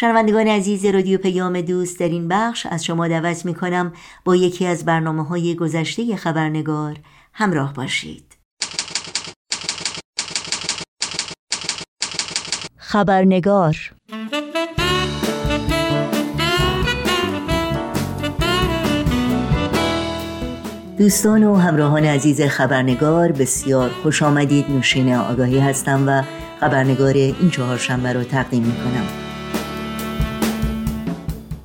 شنوندگان عزیز رادیو پیام دوست در این بخش از شما دعوت می کنم با یکی از برنامه های گذشته خبرنگار همراه باشید. خبرنگار دوستان و همراهان عزیز خبرنگار بسیار خوش آمدید. نوشین آگاهی هستم و خبرنگار این چهارشنبه را تقدیم می کنم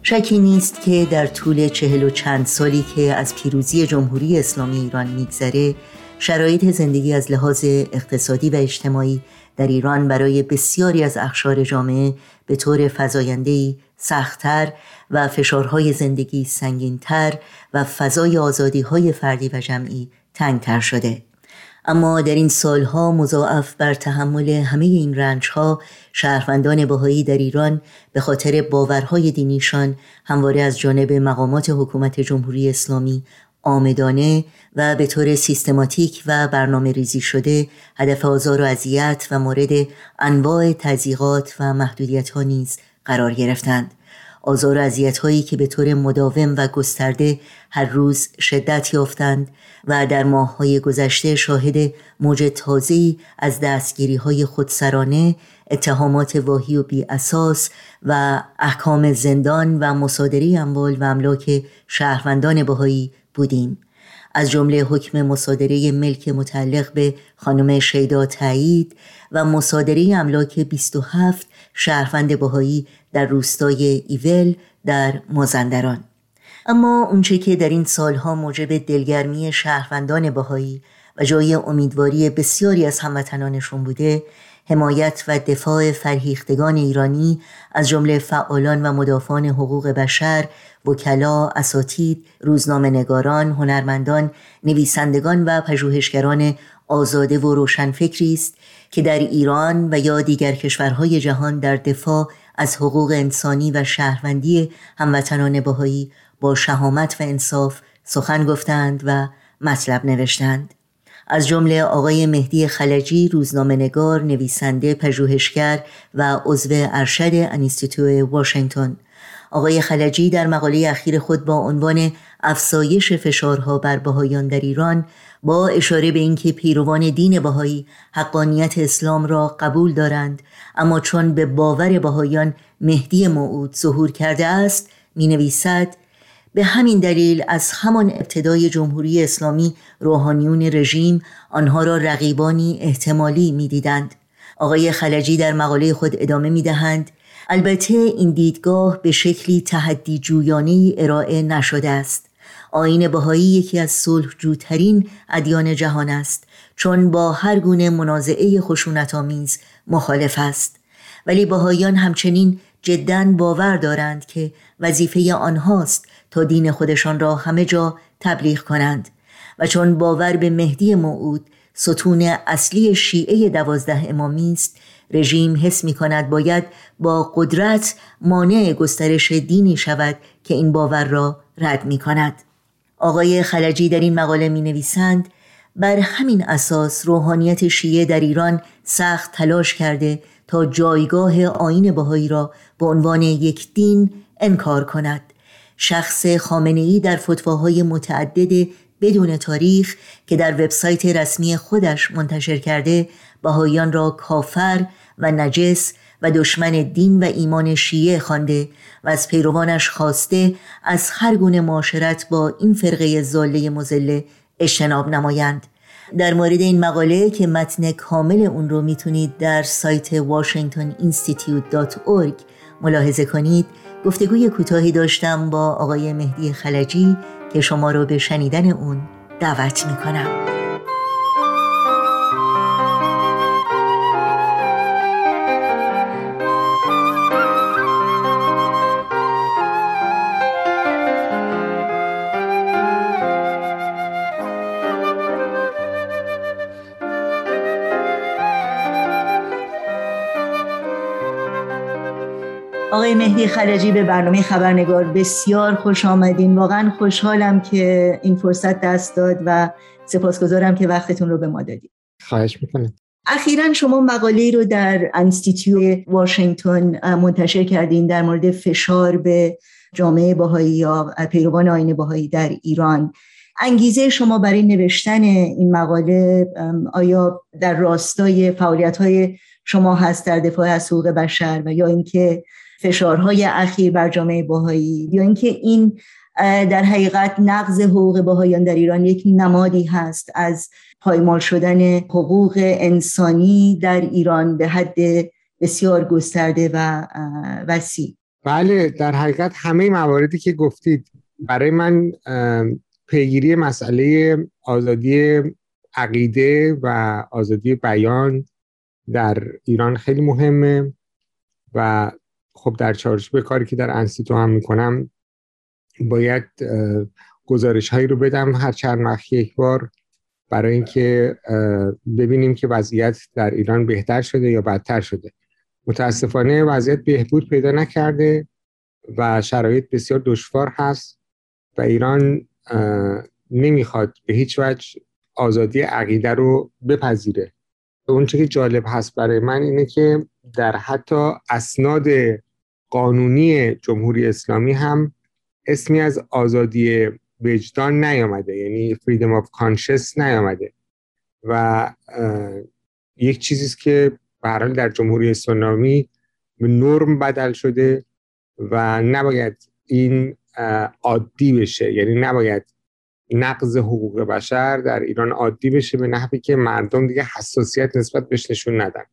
شکی نیست که در طول چهل و چند سالی که از پیروزی جمهوری اسلامی ایران میگذره شرایط زندگی از لحاظ اقتصادی و اجتماعی در ایران برای بسیاری از اخشار جامعه به طور فضایندهی سختتر و فشارهای زندگی سنگینتر و فضای آزادی های فردی و جمعی تنگتر شده. اما در این سالها مضاعف بر تحمل همه این رنجها شهروندان بهایی در ایران به خاطر باورهای دینیشان همواره از جانب مقامات حکومت جمهوری اسلامی آمدانه و به طور سیستماتیک و برنامه ریزی شده هدف آزار و اذیت و مورد انواع تضییقات و محدودیت ها نیز قرار گرفتند. آزار اذیت هایی که به طور مداوم و گسترده هر روز شدت یافتند و در ماه های گذشته شاهد موج تازه‌ای از دستگیری های خودسرانه اتهامات واهی و بی اساس و احکام زندان و مصادره اموال و املاک شهروندان بهایی بودیم. از جمله حکم مصادره ملک متعلق به خانم شیدا تایید و مصادره املاک 27 شهروند بهایی در روستای ایول در مازندران. اما اونچه که در این سالها موجب دلگرمی شهروندان بهایی و جای امیدواری بسیاری از هموطنانشون بوده حمایت و دفاع فرهیختگان ایرانی از جمله فعالان و مدافعان حقوق بشر، وکلا، اساتید، روزنامه نگاران، هنرمندان، نویسندگان و پژوهشگران آزاده و روشنفکری است که در ایران و یا دیگر کشورهای جهان در دفاع از حقوق انسانی و شهروندی هموطنان بهایی با شهامت و انصاف سخن گفتند و مطلب نوشتند. از جمله آقای مهدی خلجی روزنامه نگار، نویسنده، پژوهشگر و عضو ارشد انیستیتو واشنگتن. آقای خلجی در مقاله اخیر خود با عنوان افسایش فشارها بر بهایان در ایران با اشاره به اینکه پیروان دین بهایی حقانیت اسلام را قبول دارند اما چون به باور بهایان مهدی موعود ظهور کرده است می نویسد به همین دلیل از همان ابتدای جمهوری اسلامی روحانیون رژیم آنها را رقیبانی احتمالی می‌دیدند. آقای خلجی در مقاله خود ادامه می دهند البته این دیدگاه به شکلی تحدی جویانه ارائه نشده است. آین بهایی یکی از صلح جوترین ادیان جهان است. چون با هر گونه منازعه خشونت آمیز مخالف است. ولی بهاییان همچنین جدا باور دارند که وظیفه آنهاست تا دین خودشان را همه جا تبلیغ کنند. و چون باور به مهدی موعود ستون اصلی شیعه دوازده امامی است رژیم حس می کند باید با قدرت مانع گسترش دینی شود که این باور را رد می کند آقای خلجی در این مقاله می نویسند بر همین اساس روحانیت شیعه در ایران سخت تلاش کرده تا جایگاه آین بهایی را به عنوان یک دین انکار کند. شخص خامنه در فتواهای متعدد بدون تاریخ که در وبسایت رسمی خودش منتشر کرده بهاییان را کافر و نجس و دشمن دین و ایمان شیعه خوانده و از پیروانش خواسته از هر گونه معاشرت با این فرقه زاله مزله اجتناب نمایند. در مورد این مقاله که متن کامل اون رو می‌تونید در سایت washingtoninstitute.org ملاحظه کنید. گفتگوی کوتاهی داشتم با آقای مهدی خلجی که شما رو به شنیدن اون دعوت می‌کنم. مهدی خلجی به برنامه خبرنگار بسیار خوش آمدین. واقعا خوشحالم که این فرصت دست داد و سپاسگزارم که وقتتون رو به ما دادید خواهش می‌کنید اخیرا شما مقاله رو در انستیتیو واشنگتن منتشر کردین در مورد فشار به جامعه باهایی یا پیروان آین باهایی در ایران. انگیزه شما برای نوشتن این مقاله آیا در راستای فعالیت های شما هست در دفاع از حقوق بشر و یا اینکه فشارهای اخیر بر جامعه باهایی یا اینکه این در حقیقت نقض حقوق باهایان در ایران یک نمادی هست از پایمال شدن حقوق انسانی در ایران به حد بسیار گسترده و وسیع. بله در حقیقت همه مواردی که گفتید برای من پیگیری مسئله آزادی عقیده و آزادی بیان در ایران خیلی مهمه و خب در چارچوب کاری که در انستیتو هم می‌کنم باید گزارش هایی رو بدم هر چند وقت یک بار برای اینکه ببینیم که وضعیت در ایران بهتر شده یا بدتر شده. متاسفانه وضعیت بهبود پیدا نکرده و شرایط بسیار دشوار هست و ایران نمی‌خواد به هیچ وجه آزادی عقیده رو بپذیره. اون که جالب هست برای من اینه که در حتی اسناد قانونی جمهوری اسلامی هم اسمی از آزادی وجدان نیامده یعنی freedom of conscious نیامده. و یک چیزی که به در جمهوری اسلامی به نرم بدل شده و نباید این عادی بشه. یعنی نباید نقض حقوق بشر در ایران عادی بشه به نحوی که مردم دیگه حساسیت نسبت بهش نشون ندن.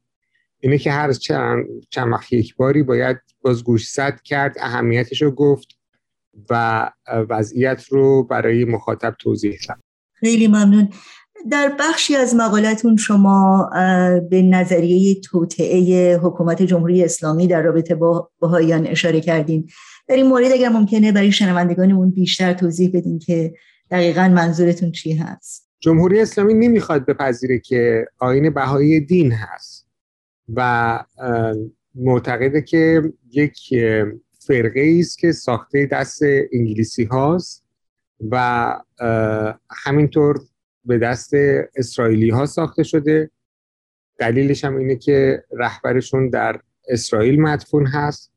اینه که هر چند, چند وقت یک باری باید باز گوش کرد اهمیتش رو گفت و وضعیت رو برای مخاطب توضیح داد. خیلی ممنون. در بخشی از مقالتون شما به نظریه توطعه حکومت جمهوری اسلامی در رابطه با بهاییان اشاره کردین. در این مورد اگر ممکنه برای شنوندگانمون بیشتر توضیح بدین که دقیقا منظورتون چی هست. جمهوری اسلامی نمی‌خواد بپذیره که آین بهایی دین هست. و معتقده که یک فرقه است که ساخته دست انگلیسی هاست و همینطور به دست اسرائیلی ها ساخته شده. دلیلش هم اینه که رهبرشون در اسرائیل مدفون هست.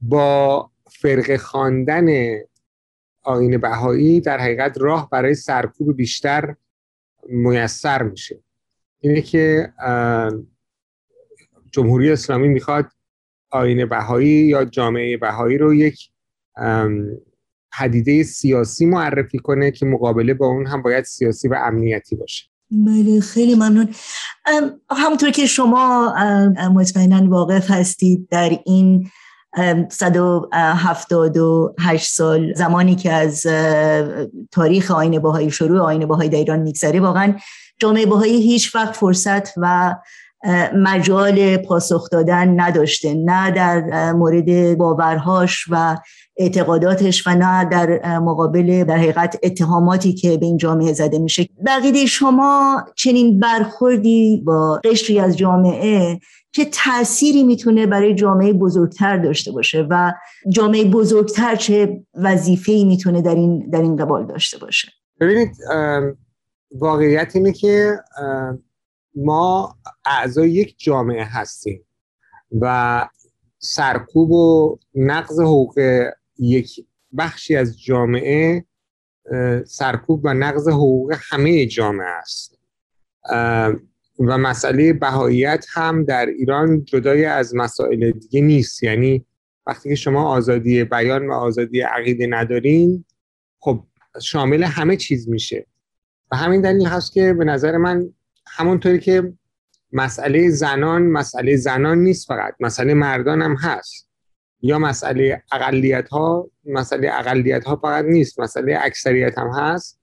با فرقه خواندن آین بهایی در حقیقت راه برای سرکوب بیشتر میسر میشه. اینه که جمهوری اسلامی می‌خواد آین بهایی یا جامعه بهایی رو یک پدیده سیاسی معرفی کنه که مقابله با اون هم باید سیاسی و امنیتی باشه. بله خیلی ممنون. همونطور که شما مطمئنا واقف هستید در این 178 سال زمانی که از تاریخ آین باهایی شروع آین باهایی در ایران میگذره واقعا جامعه باهایی هیچ وقت فرصت و مجال پاسخ دادن نداشته. نه در مورد باورهاش و اعتقاداتش و نه در مقابل در حقیقت اتهاماتی که به این جامعه زده میشه. بقیده شما چنین برخوردی با قشری از جامعه چه تأثیری می‌تونه برای جامعه بزرگتر داشته باشه و جامعه بزرگتر چه وظیفه‌ای می‌تونه در این در این قبال داشته باشه؟ ببینید واقعیت اینه که ما اعضای یک جامعه هستیم و سرکوب و نقض حقوق یک بخشی از جامعه سرکوب و نقض حقوق همه جامعه است. و مسئله بهاییت هم در ایران جدای از مسائل دیگه نیست. یعنی وقتی که شما آزادی بیان و آزادی عقیده ندارین خب شامل همه چیز میشه. و همین دلیل هست که به نظر من همونطوری که مسئله زنان مسئله زنان نیست فقط مسئله مردان هم هست. یا مسئله اقلیت ها مسئله اقلیت ها فقط نیست مسئله اکثریت هم هست.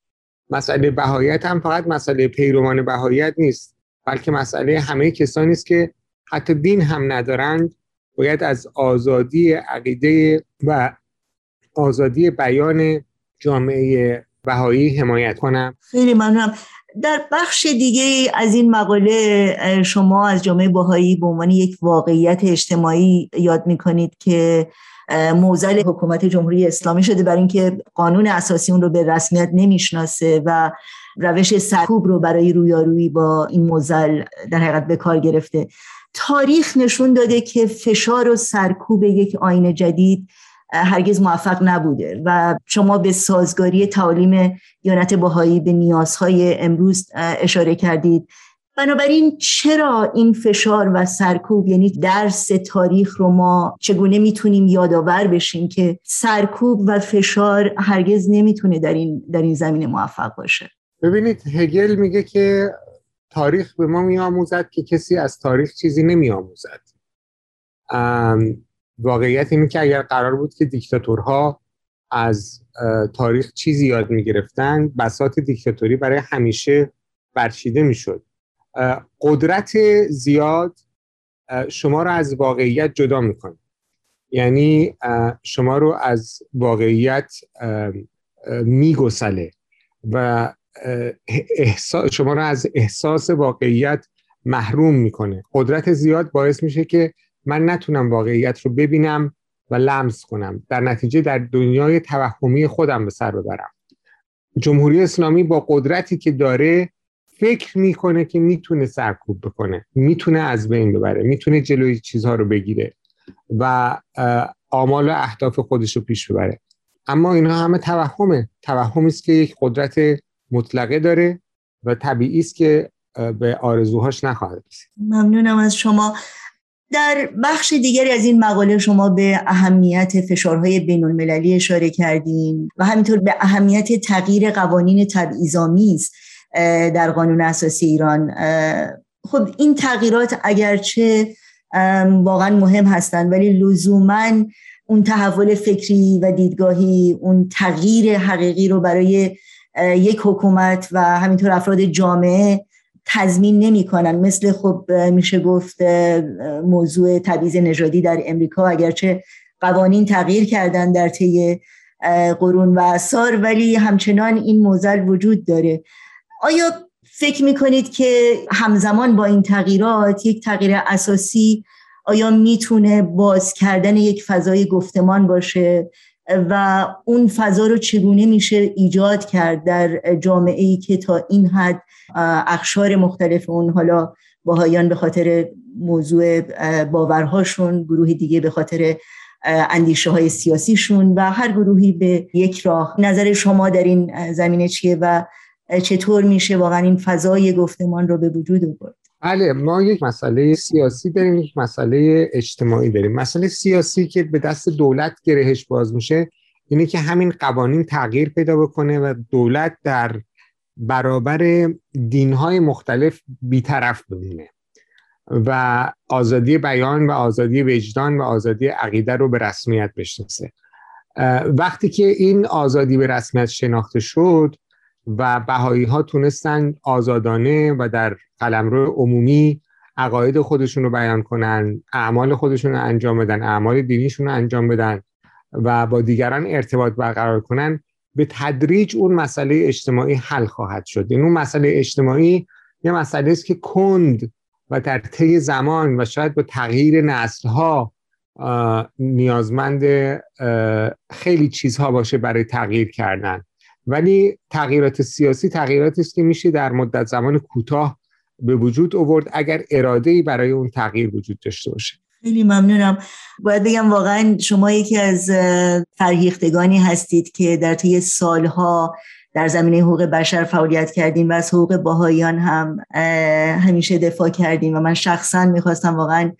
مسئله بهایت هم فقط مسئله پیروان بهایت نیست بلکه مسئله همه کسانی است که حتی دین هم ندارند. باید از آزادی عقیده و آزادی بیان جامعه بهایی حمایت کنم. خیلی ممنونم. در بخش دیگه از این مقاله شما از جامعه باهایی به عنوان یک واقعیت اجتماعی یاد می‌کنید که موزل حکومت جمهوری اسلامی شده برای اینکه قانون اساسی اون رو به رسمیت نمی‌شناسه و روش سرکوب رو برای رویارویی با این موزل در حقیقت به کار گرفته. تاریخ نشون داده که فشار و سرکوب یک آین جدید هرگز موفق نبوده و شما به سازگاری تعالیم دیانت باهایی به نیازهای امروز اشاره کردید. بنابراین چرا این فشار و سرکوب یعنی درس تاریخ رو ما چگونه می‌تونیم یادآور بشیم که سرکوب و فشار هرگز نمی‌تونه در این در این زمینه موفق باشه؟ ببینید هگل میگه که تاریخ به ما میآموزد که کسی از تاریخ چیزی نمیآموزد. واقعیت اینه که اگر قرار بود که دیکتاتورها از تاریخ چیزی یاد می‌گرفتن بسات دیکتاتوری برای همیشه برچیده می‌شد. قدرت زیاد شما رو از واقعیت جدا می‌کنه. یعنی شما رو از واقعیت میگسله و شما رو از احساس واقعیت محروم می‌کنه. قدرت زیاد باعث میشه که من نتونم واقعیت رو ببینم و لمس کنم. در نتیجه در دنیای توهمی خودم به سر ببرم. جمهوری اسلامی با قدرتی که داره فکر می‌کنه که می‌تونه سرکوب بکنه. می‌تونه از بین ببره. می‌تونه جلوی چیزها رو بگیره و آمال و اهداف خودش رو پیش ببره. اما اینها همه توهمه. توهمی است که یک قدرت مطلقه داره و طبیعی است که به آرزوهاش نخواهد رسید. ممنونم از شما. در بخش دیگری از این مقاله شما به اهمیت فشارهای بین المللی اشاره کردین و همینطور به اهمیت تغییر قوانین تبعیض‌آمیز در قانون اساسی ایران. خب این تغییرات اگرچه واقعا مهم هستند ولی لزوما اون تحول فکری و دیدگاهی اون تغییر حقیقی رو برای یک حکومت و همینطور افراد جامعه تضمین نمی‌کنن. مثل خب میشه گفت موضوع تبعیض نژادی در امریکا اگرچه قوانین تغییر کردن در طی قرون و اثار ولی همچنان این موزل وجود داره. آیا فکر می‌کنید که همزمان با این تغییرات یک تغییر اساسی آیا می‌تونه باز کردن یک فضای گفتمان باشه؟ و اون فضا رو چگونه میشه ایجاد کرد در جامعه ای که تا این حد اخشار مختلف اون حالا باهایان به خاطر موضوع باورهاشون گروه دیگه به خاطر اندیشه های سیاسیشون و هر گروهی به یک راه. نظر شما در این زمینه چیه و چطور میشه واقعا این فضای گفتمان رو به وجود آورد؟ بله ما یک مسئله سیاسی داریم یک مسئله اجتماعی داریم. مسئله سیاسی که به دست دولت گرهش باز میشه اینه که همین قوانین تغییر پیدا بکنه و دولت در برابر دینهای مختلف بیطرف بمونه و آزادی بیان و آزادی وجدان و آزادی عقیده رو به رسمیت بشناسه. وقتی که این آزادی به رسمیت شناخته شد و بهایی ها تونستن آزادانه و در قلمرو عمومی عقاید خودشون رو بیان کنن اعمال خودشون رو انجام بدن اعمال دینیشون رو انجام بدن و با دیگران ارتباط برقرار کنن به تدریج اون مسئله اجتماعی حل خواهد شد. این اون مسئله اجتماعی یه مسئله است که کند و در طی زمان و شاید با تغییر نسل ها نیازمند خیلی چیزها باشه برای تغییر کردن. ولی تغییرات سیاسی تغییراتی است که میشه در مدت زمان کوتاه به وجود آورد اگر اراده ای برای اون تغییر وجود داشته باشه. خیلی ممنونم. باید بگم واقعا شما یکی از فرهیختگانی هستید که در طی سالها در زمینه حقوق بشر فعالیت کردیم و از حقوق باهایان هم همیشه دفاع کردیم و من شخصا می‌خواستم واقعا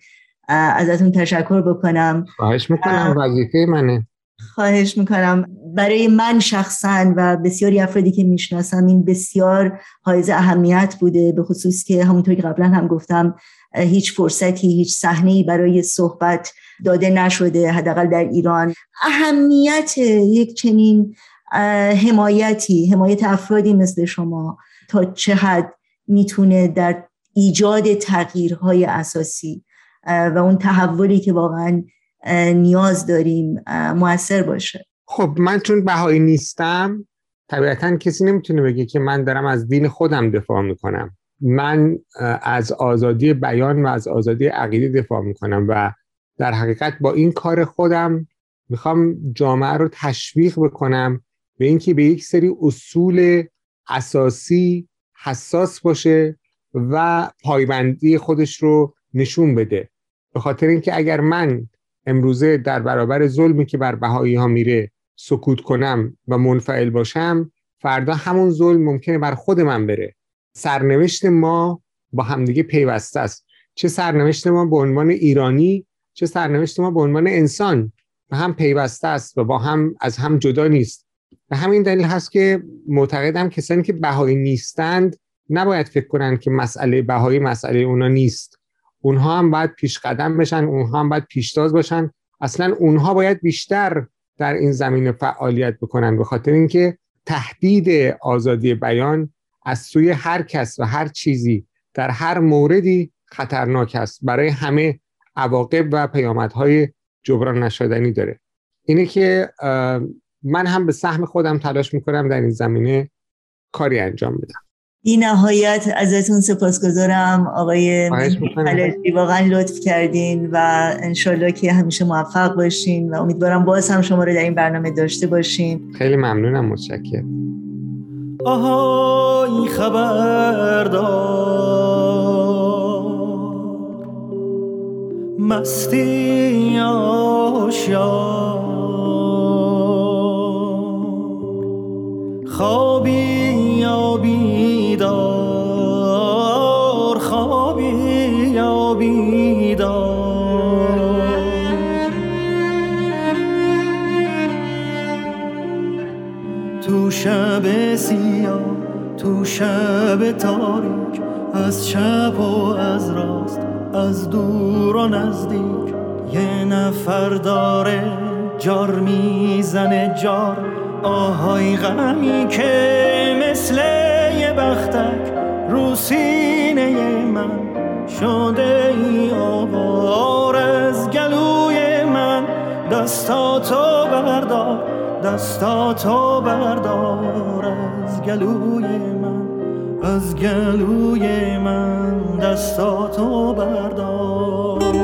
ازتون تشکر بکنم. خواهش می‌کنم وظیفه منه. خواهش می‌کنم. برای من شخصا و بسیاری افرادی که می‌شناسم این بسیار حائز اهمیت بوده به خصوص که همونطور که قبلا هم گفتم هیچ فرصتی هیچ صحنه برای صحبت داده نشده حداقل در ایران. اهمیت یک چنین حمایتی حمایت افرادی مثل شما تا چه حد می‌تونه در ایجاد تغییرهای اساسی و اون تحولی که واقعا نیاز داریم موثر باشه. خب من چون بهایی نیستم طبیعتا کسی نمی‌تونه بگه که من دارم از دین خودم دفاع می‌کنم. من از آزادی بیان و از آزادی عقیده دفاع می‌کنم و در حقیقت با این کار خودم می‌خوام جامعه رو تشویق بکنم به اینکه به یک سری اصول اساسی حساس باشه و پایبندی خودش رو نشون بده. به خاطر اینکه اگر من امروزه در برابر ظلمی که بر بهایی ها میره سکوت کنم و منفعل باشم فردا همون ظلم ممکنه بر خود من بره. سرنوشت ما با همدیگه پیوسته است. چه سرنوشت ما به عنوان ایرانی چه سرنوشت ما به عنوان انسان. به هم پیوسته است و با هم از هم جدا نیست. به همین دلیل هست که معتقدم کسانی که بهایی نیستند نباید فکر کنند که مسئله بهایی مسئله اونا نیست. اونها هم باید پیش قدم بشن اونها هم باید پیشتاز باشن. اصلا اونها باید بیشتر در این زمینه فعالیت بکنن به خاطر اینکه تهدید آزادی بیان از سوی هر کس و هر چیزی در هر موردی خطرناک است. برای همه عواقب و پیامدهای جبران نشدنی داره. اینه که من هم به سهم خودم تلاش می‌کنم در این زمینه کاری انجام بدم. این نهایت ازتون سپاسگزارم. آقای خلجی واقعا لطف کردین و انشالله که همیشه موفق باشین و امیدوارم باز هم شما رو در این برنامه داشته باشین. خیلی ممنونم متشکرم. آهای خبردار مستی آشیار خوابی یا بیدار. تو شب سیاه تو شب تاریک از چپ و از راست از دور و نزدیک. یه نفر داره جار می‌زنه جار آهای غمی که مثل یه بختک رو سینه من شده ای آوار از گلوی من. دستاتو بردار دستاتو بردار. از گلوی من از گلوی من دستاتو بردار.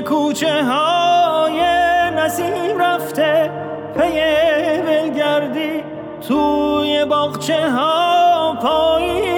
کوچه های نسیم رفته پی بلگردی توی باغچه ها پاییز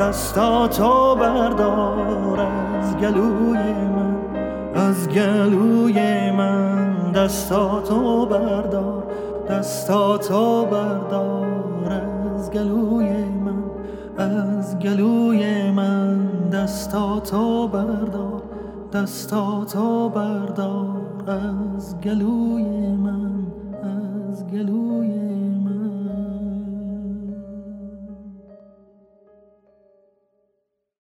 دستاتو بردار از گلوی من از گلوی من. دستاتو بردار دستاتو بردار از گلوی من از گلوی من. دستاتو بردار دستاتو بردار از گلوی من